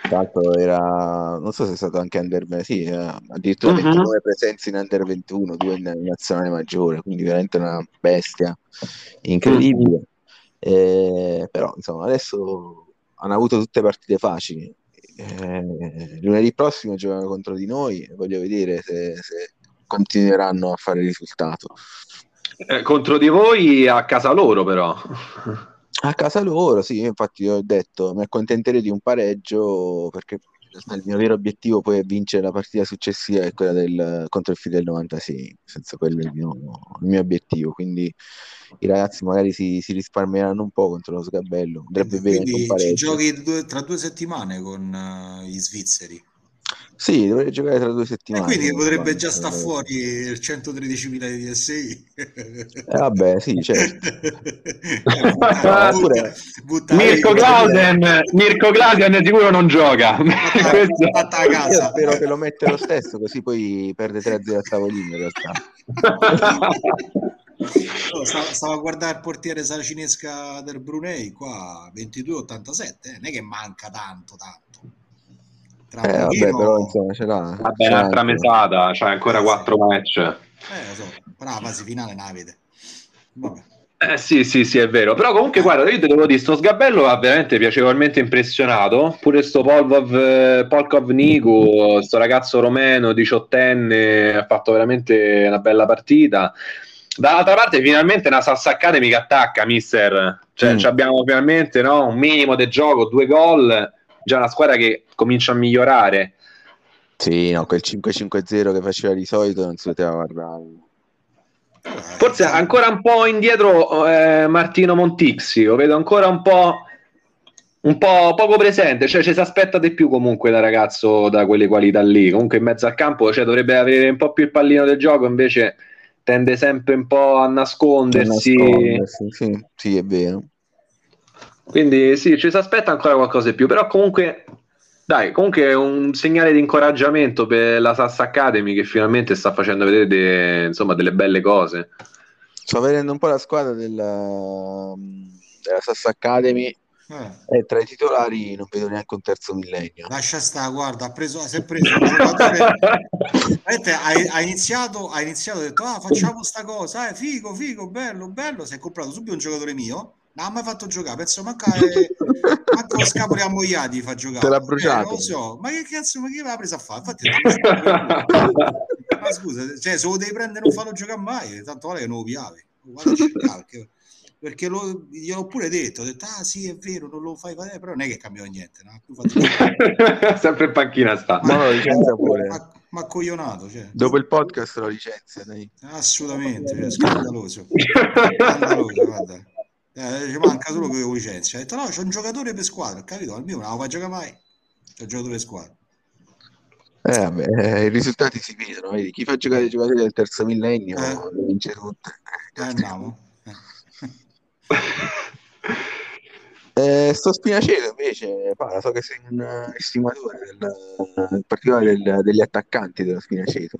tra l'altro era, non so se è stato anche under, sì, eh, addirittura Mhm. 29 presenze in under 21, due in nazionale maggiore, quindi veramente una bestia incredibile. Eh, però insomma adesso hanno avuto tutte partite facili. Eh, lunedì prossimo giocano contro di noi voglio vedere se, se continueranno a fare risultato. Eh, contro di voi a casa loro, però. A casa loro, sì, io infatti ho detto mi accontenterei di un pareggio perché realtà il mio vero obiettivo poi è vincere la partita successiva, è quella del, contro il Fidel 96, senza quello è il mio, il mio obiettivo, quindi i ragazzi magari si, si risparmieranno un po' contro lo Sgabello, andrebbe bene anche un Quindi ci giochi due- tra due settimane con eh, gli svizzeri. Sì, dovrei giocare tra due E settimane. quindi con potrebbe già sta eh. fuori il 113.000 di DSI. Eh, vabbè, sì, certo. butta, Oppure- butta Mirko Clausen, Mirko Clausen sicuro non gioca. Fatta- a Io casa. spero che lo mette lo stesso, così poi perde 3-0 a tavolino in realtà. No, stavo, stavo a guardare il portiere saracinesca del Brunei qua 22-87 eh, non è che manca tanto tanto tra Eh, vabbè, però insomma ce l'ha. Vabbè, un'altra mesata, c'ha ancora quattro match. eh lo so però la fase finale non la vede vabbè Eh sì, sì, sì, è vero. Però comunque, guarda, io te devo dire, sto Sgabello ha veramente piacevolmente impressionato. Pure sto Polvov, eh, Polkov Niku, sto ragazzo romeno, diciottenne, ha fatto veramente una bella partita. Dall'altra parte, finalmente una Salsa Academy che attacca, mister. Cioè, Mm. ci abbiamo finalmente no, un minimo di gioco, due gol. Già una squadra che comincia a migliorare. Sì, no, quel 5-5-0 che faceva di solito non si poteva guardare. Forse ancora un po' indietro eh, Martino Montixi, lo vedo ancora un po', un po' poco presente, cioè ci si aspetta di più comunque da ragazzo da quelle qualità lì, comunque in mezzo al campo cioè, dovrebbe avere un po' più il pallino del gioco, invece tende sempre un po' a nascondersi, Nascondersi, Sì, sì, è vero. quindi sì, ci si aspetta ancora qualcosa di più, però comunque dai, comunque è un segnale di incoraggiamento per la Sassa Academy che finalmente sta facendo vedere de- insomma, delle belle cose. Sto vedendo un po' la squadra della, della Sass Academy. Eh, e tra i titolari non vedo neanche un terzo millennio. lascia stare guarda ha preso, si è preso un giocatore. Ha, ha iniziato ha iniziato ha detto ah facciamo sta cosa eh, figo figo bello bello. Si è comprato subito un giocatore mio non ha mai fatto giocare penso manca eh, manca lo scapoli ammogliati fa giocare. Te l'ha Eh, bruciato. non lo so ma che cazzo ma chi l'ha presa a fare infatti ma scusa cioè se lo devi prendere non farlo giocare mai tanto vale che non lo piavi. Perché lo, gliel'ho pure detto, ho detto ah sì è vero non lo fai fare però non è che cambiò niente no? sempre in panchina sta. Ma, lo licenzia pure. ma, ma coglionato cioè. dopo il podcast lo licenzia dai. assolutamente cioè, scandaloso. Scandaloso guarda eh, ci manca solo che lo licenzia ha detto no c'è un giocatore per squadra capito al mio non lo fa giocare mai c'è un giocatore per squadra eh, vabbè, eh, i risultati si vedono, vedi? chi fa giocare i giocatori del terzo millennio Eh. vince tutte. eh, andiamo eh. Eh, sto Spinaceto invece, Paola, so che sei un estimatore del- in particolare del- degli attaccanti dello Spinaceto.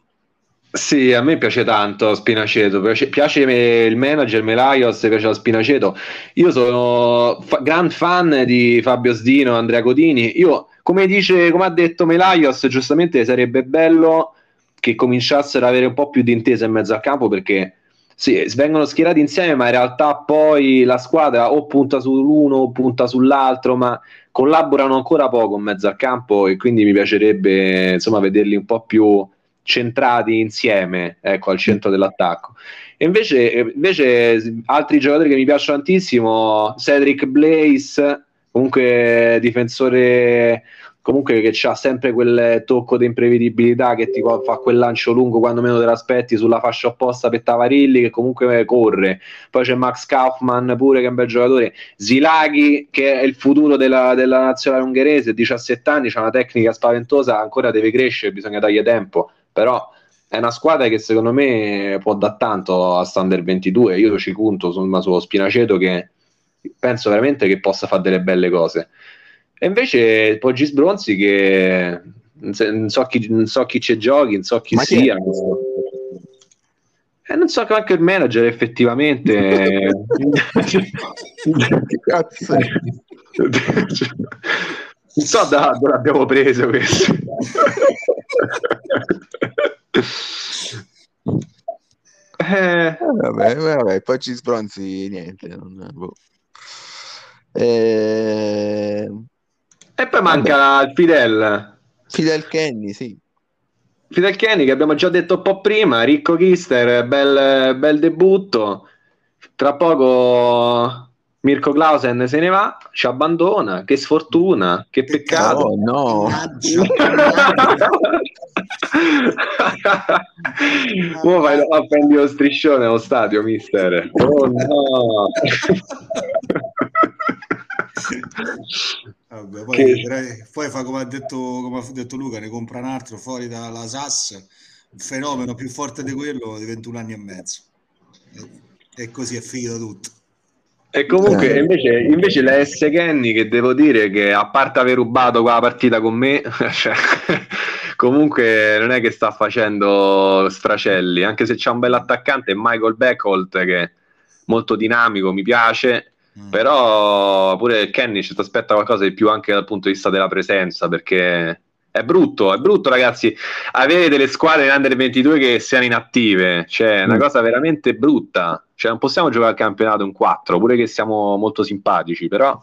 Sì, a me piace tanto Spinaceto, piace, piace il manager Melaios, piace lo Spinaceto. Io sono fa- gran fan di Fabio Sdino, Andrea Codini. Io, come dice, come ha detto Melaios, giustamente sarebbe bello che cominciassero ad avere un po' più di intesa in mezzo al campo perché sì, vengono schierati insieme, ma in realtà poi la squadra o punta sull'uno o punta sull'altro, ma collaborano ancora poco in mezzo al campo e quindi mi piacerebbe insomma vederli un po' più centrati insieme, ecco, al centro dell'attacco. E invece, eh, invece altri giocatori che mi piacciono tantissimo, Cedric Blaze, comunque difensore comunque che ha sempre quel tocco di imprevedibilità che ti fa quel lancio lungo quando meno te l'aspetti sulla fascia opposta per Tavarilli che comunque corre. Poi c'è Max Kaufman pure che è un bel giocatore. Zilaghi che è il futuro della, della nazionale ungherese, 17 anni, ha una tecnica spaventosa, ancora deve crescere, bisogna dargli tempo, però è una squadra che secondo me può dare tanto a Standard 22. Io ci conto insomma, sullo Spinaceto che penso veramente che possa fare delle belle cose. E invece Poggi Sbronzi che non so- chi, non so chi ci giochi, non so chi Ma chi sia. non so. E non so che anche il manager effettivamente. Cazzo non so da dove l'abbiamo preso questo. Eh, vabbè, vabbè, poi ci sbronzi niente. non- boh. Eh, e poi manca il Fidel. Fidel Kenny, sì. Fidel Kenny che abbiamo già detto un po' prima, Ricco Kister, bel, bel debutto. Tra poco Mirko Clausen se ne va, ci abbandona. Che sfortuna, che peccato. Oh, no. Mannaggia. Mo vai a prendi lo striscione allo stadio, mister. Oh no. Vabbè, poi, Che- direi- poi fa come ha detto, come ha detto Luca, ne compra un altro fuori dalla SAS, un fenomeno più forte di quello di 21 anni e mezzo. E, e così è finito tutto. E comunque Eh. invece, invece la S. Kenny che devo dire che a parte aver rubato quella partita con me, cioè, comunque non è che sta facendo sfracelli, anche se c'è un bel attaccante, Michael Beckholt che è molto dinamico, mi piace, Mm. però pure Kenny ci aspetta qualcosa di più anche dal punto di vista della presenza, perché è brutto, è brutto ragazzi, avere delle squadre in under 22 che siano inattive, cioè è una Mm. cosa veramente brutta, cioè non possiamo giocare al campionato in 4, pure che siamo molto simpatici, però...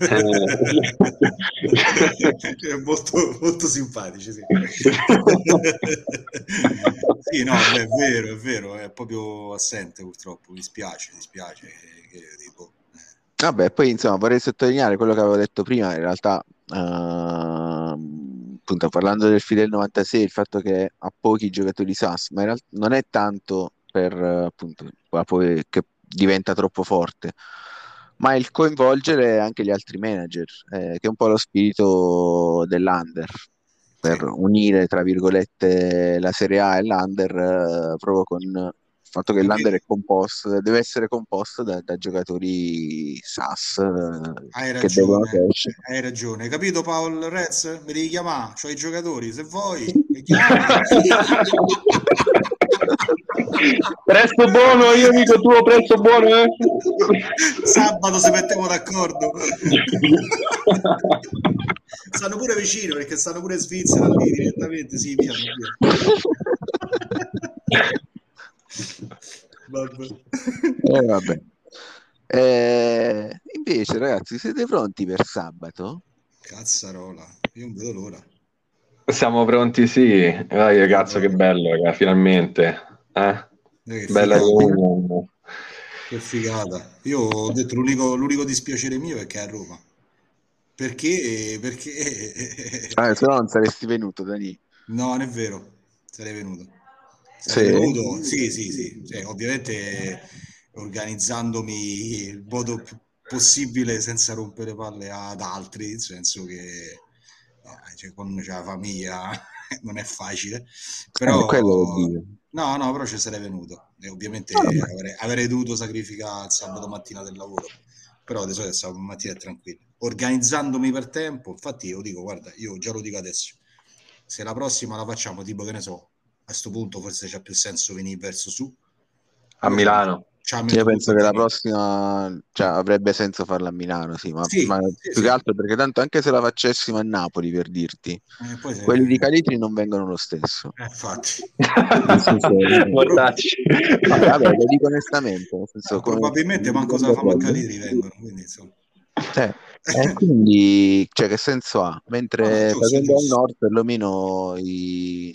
Cioè, molto, molto simpatici, sì. sì, no, è vero, è vero, è proprio assente purtroppo, mi spiace, mi spiace. Che, che, tipo, eh. Vabbè, poi insomma vorrei sottolineare quello che avevo detto prima, in realtà, ehm, appunto parlando del Fidel 96, il fatto che ha pochi giocatori SAS, ma in realtà non è tanto per appunto poi che diventa troppo forte, ma il coinvolgere anche gli altri manager, eh, che è un po' lo spirito dell'Under, per unire tra virgolette la Serie A e l'Under, eh, proprio con il fatto che l'Under è composto, deve essere composto da, da giocatori SAS eh, Hai che devono ragione, crescere. hai ragione. Hai capito Paolo Rez? Mi devi chiamare, c'ho i giocatori, se vuoi. mi chiami. Prezzo buono, io dico tuo prezzo buono, eh? Sabato se mettiamo d'accordo. stanno pure vicino perché stanno pure in Svizzera lì direttamente, sì, via. via. Vabbè. Eh, vabbè. Eh, invece, ragazzi, siete pronti per sabato? Cazzarola, io non vedo l'ora. Siamo pronti, sì. Dai, cazzo, che bello, raga, finalmente. Eh? Eh, che Bella figata. Che figata. Io ho detto l'unico, l'unico dispiacere mio è che è a Roma. Perché? Perché... Ah, se no non saresti venuto, Dani. No, non è vero. Sarei venuto. Sì. Sarei venuto. Sì, sì, sì. Cioè, ovviamente organizzandomi il modo più possibile senza rompere palle ad altri, nel senso che cioè, quando c'è la famiglia non è facile. Però... Eh, quello lo dico. No, no, però ci sarei venuto e ovviamente avrei, avrei dovuto sacrificare il sabato mattina del lavoro, però di solito il sabato mattina è tranquillo. Organizzandomi per tempo, infatti io dico, guarda, io già lo dico adesso, se la prossima la facciamo tipo che ne so, a questo punto forse c'è più senso venire verso su. A Milano. Cioè, Io penso che la prossima cioè, avrebbe senso farla a Milano, sì, ma, Sì, ma sì, più sì. che altro perché tanto anche se la facessimo a Napoli, per dirti, Eh, quelli di Calitri non vengono lo stesso. eh, infatti. Senso- Mortacci. Vabbè, lo dico onestamente, nel senso, come- Probabilmente manco se la famo a Cagliari vengono, quindi insomma. Eh, e quindi, cioè, che senso ha? Mentre Ah, giusto, facendo al nord, perlomeno i,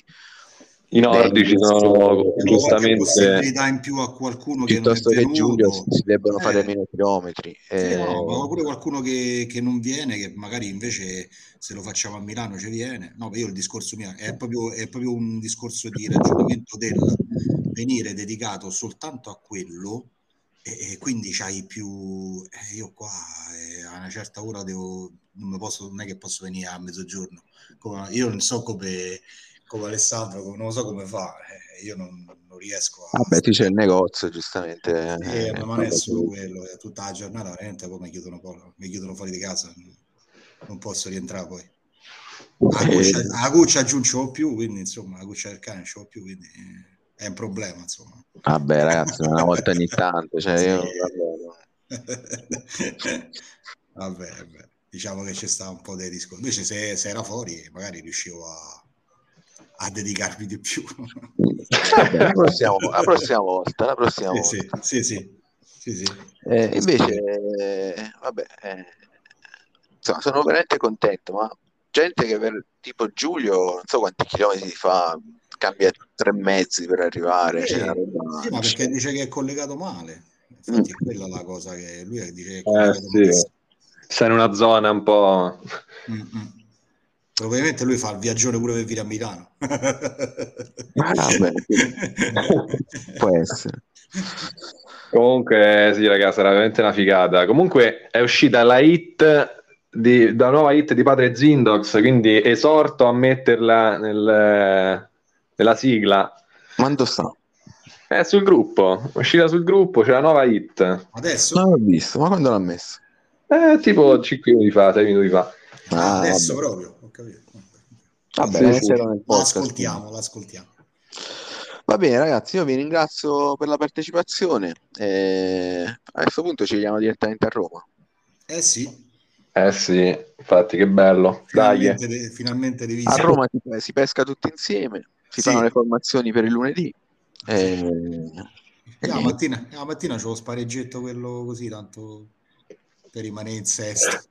I nordici sono giustamente... possibilità in più a qualcuno che non è piuttosto che venuto. Giulio si, si debbono Eh. fare meno chilometri. Sì, Eh, no, ma pure qualcuno che, che non viene, che magari invece se lo facciamo a Milano ci viene. No, io il discorso mio è proprio, è proprio un discorso di ragionamento del venire dedicato soltanto a quello e, e quindi c'hai più... eh, io qua eh, a una certa ora devo, non, posso, non è che posso venire a mezzogiorno. Come- io non so come, come Alessandro, non lo so come fa, eh, io non, non riesco a... vabbè, sì, c'è il negozio, giustamente. Eh, eh, ma non è solo quello, è tutta la giornata, veramente poi mi chiudono, mi chiudono fuori di casa, non posso rientrare poi. A cuccia, a cuccia giù non ce l'ho più, quindi insomma, la cuccia del cane non ce l'ho più, quindi eh, è un problema, insomma. Vabbè, ragazzi, una volta ogni tanto, cioè, io, Sì. vabbè, vabbè, vabbè, diciamo che c'è sta un po' dei discorsi. Invece se, se era fuori magari riuscivo a, a dedicarmi di più. vabbè, la, prossima, la prossima volta, la prossima sì, volta. sì, sì, sì, sì, sì. Eh, invece, eh, vabbè, eh, insomma, sono veramente contento, ma gente che per tipo Giulio, non so quanti chilometri fa, cambia tre mezzi per arrivare, una roba- sì, ma perché dice che è collegato male. Infatti è quella la cosa che lui dice che è Eh collegato sì, malissimo. sei in una zona un po'... Mm, mm. Probabilmente lui fa il viaggione pure per venire a Milano. Ah, vabbè, può essere. Comunque, sì, ragazzi, era veramente una figata. Comunque è uscita la hit di, la nuova hit di Padre Zindox, quindi esorto a metterla nel- nella sigla. Quando sta? È sul gruppo, è uscita sul gruppo, c'è la nuova hit. Adesso? Non l'ho visto, ma quando l'ha messo? Eh, tipo 5 minuti fa, 6 minuti fa. Ah, Ah, adesso vabbè. proprio, capito. Vabbè, Sì, deve sì. L'ascoltiamo, l'ascoltiamo. Va bene, ragazzi, io vi ringrazio per la partecipazione. E a questo punto ci vediamo direttamente a Roma. Eh sì, Eh sì, infatti, che bello. Dai. finalmente, de- finalmente A divisa. Roma si, si pesca tutti insieme, si Sì. fanno le formazioni per il lunedì. E... e Eh, la mattina, la mattina c'ho lo spareggetto quello così, tanto per rimanere in sesto.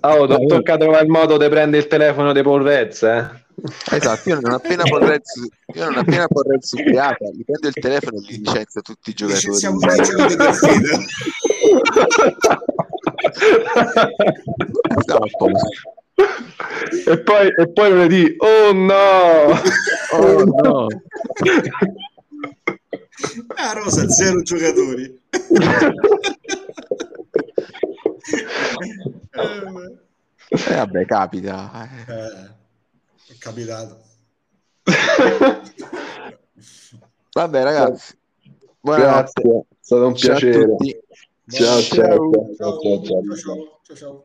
Oh, to- tocca trovare il modo di prendere il telefono di Paul eh? Esatto, io non appena Porrez, io non appena Porrez ubriaca, gli prendo il telefono e gli licenzio tutti i giocatori. Licenziamo tutti i giocatori per fede. E, poi, e poi lunedì, oh no! Oh no! Ah, Rosa, zero giocatori. Eh, vabbè, capita. eh. Eh, è capitato. Vabbè, ragazzi. Buonanotte. Grazie, è stato un Ciao piacere. Ciao, ciao, Ciao, ciao, ciao, ciao, ciao.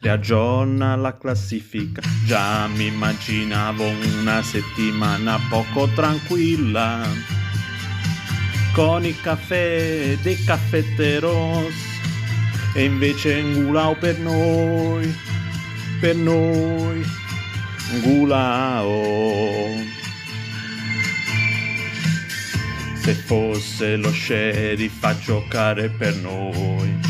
riaggiorna la classifica. Già mi immaginavo una settimana poco tranquilla, con il caffè dei caffetteros, e invece Ngulao per noi, per noi, Ngulao se fosse lo sheriff a giocare per noi.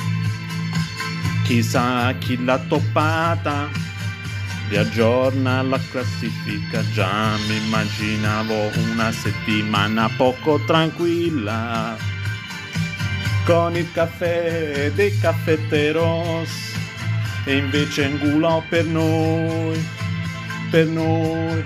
Chissà chi l'ha toppata. Riaggiorna la classifica. Già mi immaginavo una settimana poco tranquilla. Con il caffè dei caffetteros. E invece ingulò per noi per noi.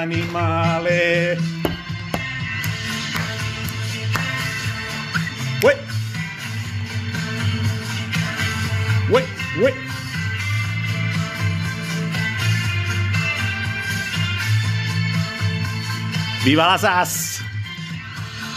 animales. Ué. Ué, ué. ¡Viva las as!